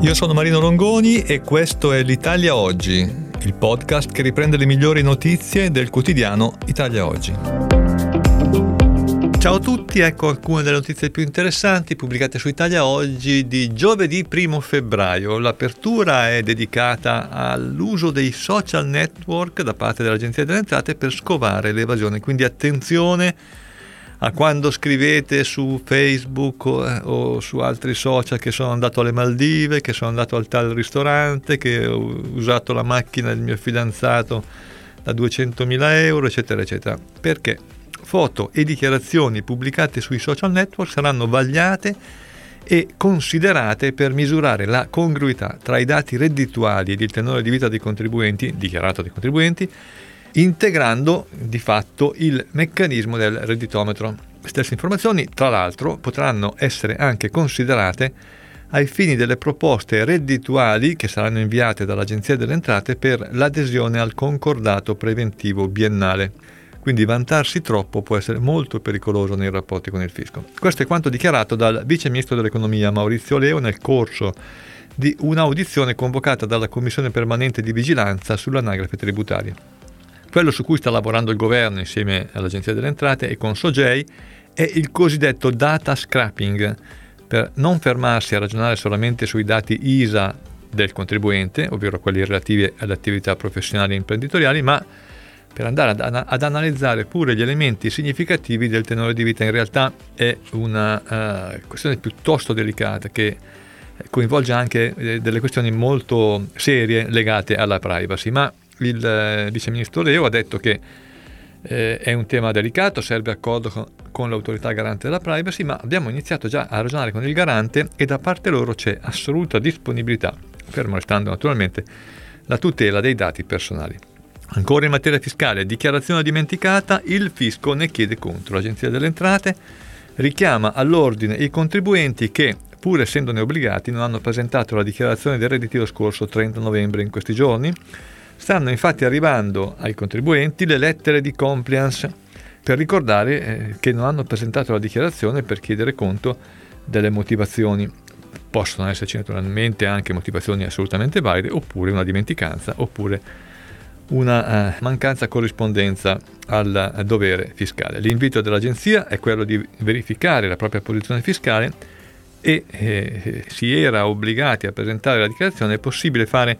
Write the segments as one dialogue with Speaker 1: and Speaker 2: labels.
Speaker 1: Io sono Marino Longoni e questo è l'Italia Oggi, il podcast che riprende le migliori notizie del quotidiano Italia Oggi. Ciao a tutti, ecco alcune delle notizie più interessanti pubblicate su Italia Oggi di giovedì 1 febbraio. L'apertura è dedicata all'uso dei social network da parte dell'Agenzia delle Entrate per scovare l'evasione, quindi attenzione a quando scrivete su Facebook o, eh, o, su altri social che sono andato alle Maldive, che sono andato al tal ristorante, che ho usato la macchina del mio fidanzato da 200.000 euro, eccetera, eccetera. Perché foto e dichiarazioni pubblicate sui social network saranno vagliate e considerate per misurare la congruità tra i dati reddituali ed il tenore di vita dei contribuenti, dichiarato dai contribuenti, integrando di fatto il meccanismo del redditometro. Stesse informazioni, tra l'altro, potranno essere anche considerate ai fini delle proposte reddituali che saranno inviate dall'Agenzia delle Entrate per l'adesione al concordato preventivo biennale. Quindi vantarsi troppo può essere molto pericoloso nei rapporti con il fisco. Questo è quanto dichiarato dal Vice Ministro dell'Economia Maurizio Leo nel corso di un'audizione convocata dalla Commissione permanente di vigilanza sull'anagrafe tributaria. Quello su cui sta lavorando il governo insieme all'Agenzia delle Entrate e con Sogei è il cosiddetto data scrapping, per non fermarsi a ragionare solamente sui dati ISA del contribuente, ovvero quelli relativi alle attività professionali e imprenditoriali, ma per andare ad, ad, analizzare pure gli elementi significativi del tenore di vita. In realtà è una uh, questione piuttosto delicata che coinvolge anche eh, delle questioni molto serie legate alla privacy, ma il eh, vice ministro Leo ha detto che eh, è un tema delicato, serve accordo con, con, l'autorità garante della privacy, ma abbiamo iniziato già a ragionare con il garante e da parte loro c'è assoluta disponibilità, fermo restando naturalmente la tutela dei dati personali. Ancora in materia fiscale, dichiarazione dimenticata, il fisco ne chiede conto. L'Agenzia delle Entrate richiama all'ordine i contribuenti che, pur essendone obbligati, non hanno presentato la dichiarazione dei redditi lo scorso 30 novembre in questi giorni Stanno infatti arrivando ai contribuenti le lettere di compliance per ricordare eh, che non hanno presentato la dichiarazione per chiedere conto delle motivazioni. Possono esserci naturalmente anche motivazioni assolutamente valide, oppure una dimenticanza, oppure una eh, mancanza corrispondenza al eh, dovere fiscale. L'invito dell'agenzia è quello di verificare la propria posizione fiscale e eh, si era obbligati a presentare la dichiarazione, è possibile fare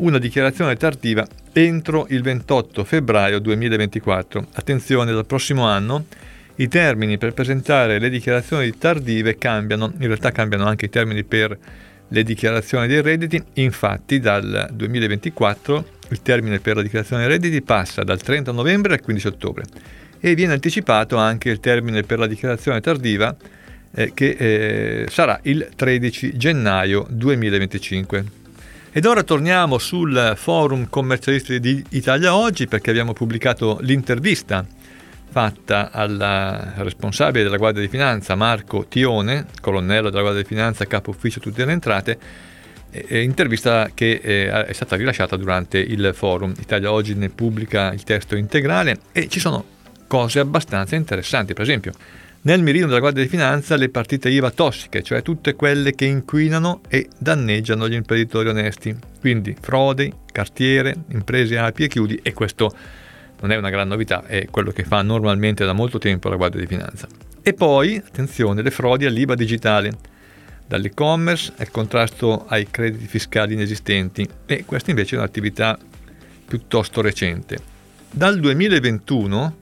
Speaker 1: una dichiarazione tardiva entro il 28 febbraio 2024. Attenzione, dal prossimo anno i termini per presentare le dichiarazioni tardive cambiano, in realtà cambiano anche i termini per le dichiarazioni dei redditi, infatti dal 2024 il termine per la dichiarazione dei redditi passa dal 30 novembre al 15 ottobre e viene anticipato anche il termine per la dichiarazione tardiva eh, che eh, sarà il 13 gennaio 2025. Ed ora torniamo sul forum commercialisti di Italia Oggi perché abbiamo pubblicato l'intervista fatta al responsabile della Guardia di Finanza Marco Tione, colonnello della Guardia di Finanza, capo ufficio tutte le entrate, intervista che è stata rilasciata durante il forum. Italia Oggi ne pubblica il testo integrale e ci sono cose abbastanza interessanti, per esempio nel mirino della Guardia di Finanza le partite IVA tossiche, cioè tutte quelle che inquinano e danneggiano gli imprenditori onesti. Quindi frodi, cartiere, imprese api e chiudi e questo non è una gran novità, è quello che fa normalmente da molto tempo la Guardia di Finanza. E poi, attenzione, le frodi all'IVA digitale, dall'e-commerce al contrasto ai crediti fiscali inesistenti e questa invece è un'attività piuttosto recente. Dal 2021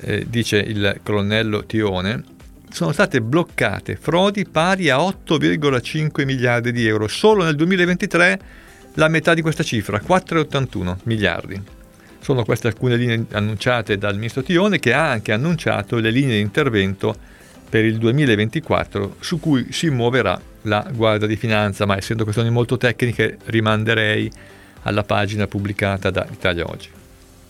Speaker 1: eh, dice il colonnello Tione, sono state bloccate frodi pari a 8,5 miliardi di euro. Solo nel 2023 la metà di questa cifra, 4,81 miliardi. Sono queste alcune linee annunciate dal ministro Tione che ha anche annunciato le linee di intervento per il 2024 su cui si muoverà la Guardia di Finanza, ma essendo questioni molto tecniche rimanderei alla pagina pubblicata da Italia Oggi.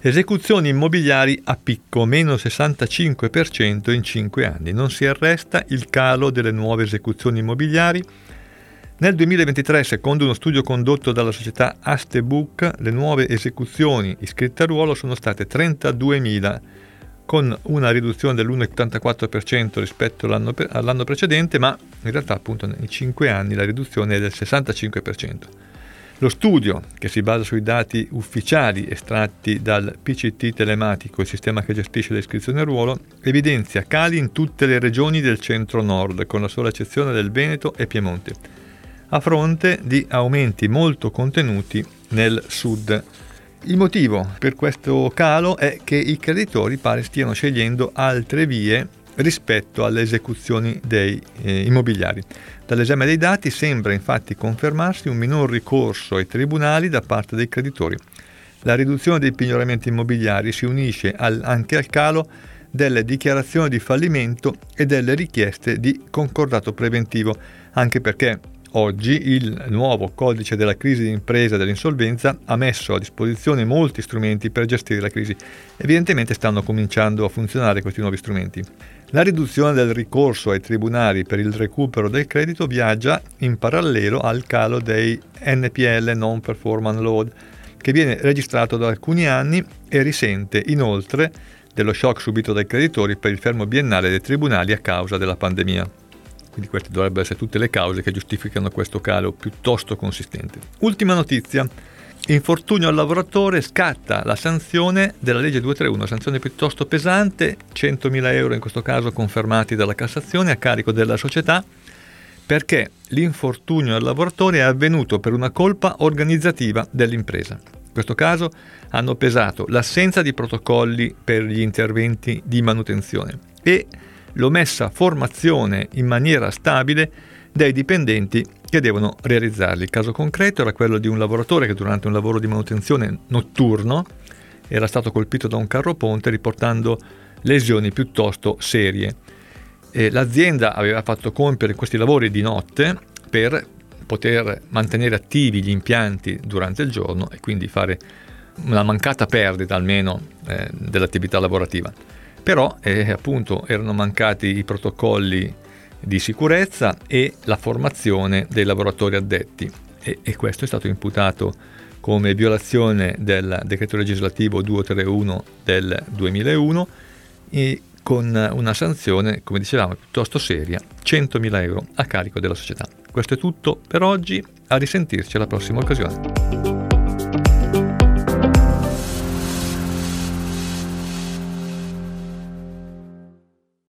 Speaker 1: Esecuzioni immobiliari a picco, meno 65% in 5 anni. Non si arresta il calo delle nuove esecuzioni immobiliari. Nel 2023, secondo uno studio condotto dalla società Astebook, le nuove esecuzioni iscritte a ruolo sono state 32.000, con una riduzione dell'1,84% rispetto all'anno, all'anno precedente, ma in realtà appunto nei 5 anni la riduzione è del 65%. Lo studio, che si basa sui dati ufficiali estratti dal PCT telematico, il sistema che gestisce le iscrizioni a ruolo, evidenzia cali in tutte le regioni del centro-nord, con la sola eccezione del Veneto e Piemonte, a fronte di aumenti molto contenuti nel sud. Il motivo per questo calo è che i creditori pare stiano scegliendo altre vie rispetto alle esecuzioni dei eh, immobiliari. Dall'esame dei dati sembra infatti confermarsi un minor ricorso ai tribunali da parte dei creditori. La riduzione dei pignoramenti immobiliari si unisce al, anche al calo delle dichiarazioni di fallimento e delle richieste di concordato preventivo, anche perché Oggi il nuovo codice della crisi d'impresa e dell'insolvenza ha messo a disposizione molti strumenti per gestire la crisi. Evidentemente stanno cominciando a funzionare questi nuovi strumenti. La riduzione del ricorso ai tribunali per il recupero del credito viaggia in parallelo al calo dei NPL non performance load che viene registrato da alcuni anni e risente inoltre dello shock subito dai creditori per il fermo biennale dei tribunali a causa della pandemia. Quindi queste dovrebbero essere tutte le cause che giustificano questo calo piuttosto consistente. Ultima notizia. Infortunio al lavoratore scatta la sanzione della legge 231, sanzione piuttosto pesante, 100.000 euro in questo caso confermati dalla Cassazione a carico della società, perché l'infortunio al lavoratore è avvenuto per una colpa organizzativa dell'impresa. In questo caso hanno pesato l'assenza di protocolli per gli interventi di manutenzione e l'omessa formazione in maniera stabile dei dipendenti che devono realizzarli. Il caso concreto era quello di un lavoratore che durante un lavoro di manutenzione notturno era stato colpito da un carro ponte riportando lesioni piuttosto serie. E l'azienda aveva fatto compiere questi lavori di notte per poter mantenere attivi gli impianti durante il giorno e quindi fare una mancata perdita almeno eh, dell'attività lavorativa però eh, appunto erano mancati i protocolli di sicurezza e la formazione dei lavoratori addetti e, e questo è stato imputato come violazione del decreto legislativo 231 del 2001 e con una sanzione, come dicevamo, piuttosto seria, 100.000 euro a carico della società. Questo è tutto per oggi, a risentirci alla prossima occasione.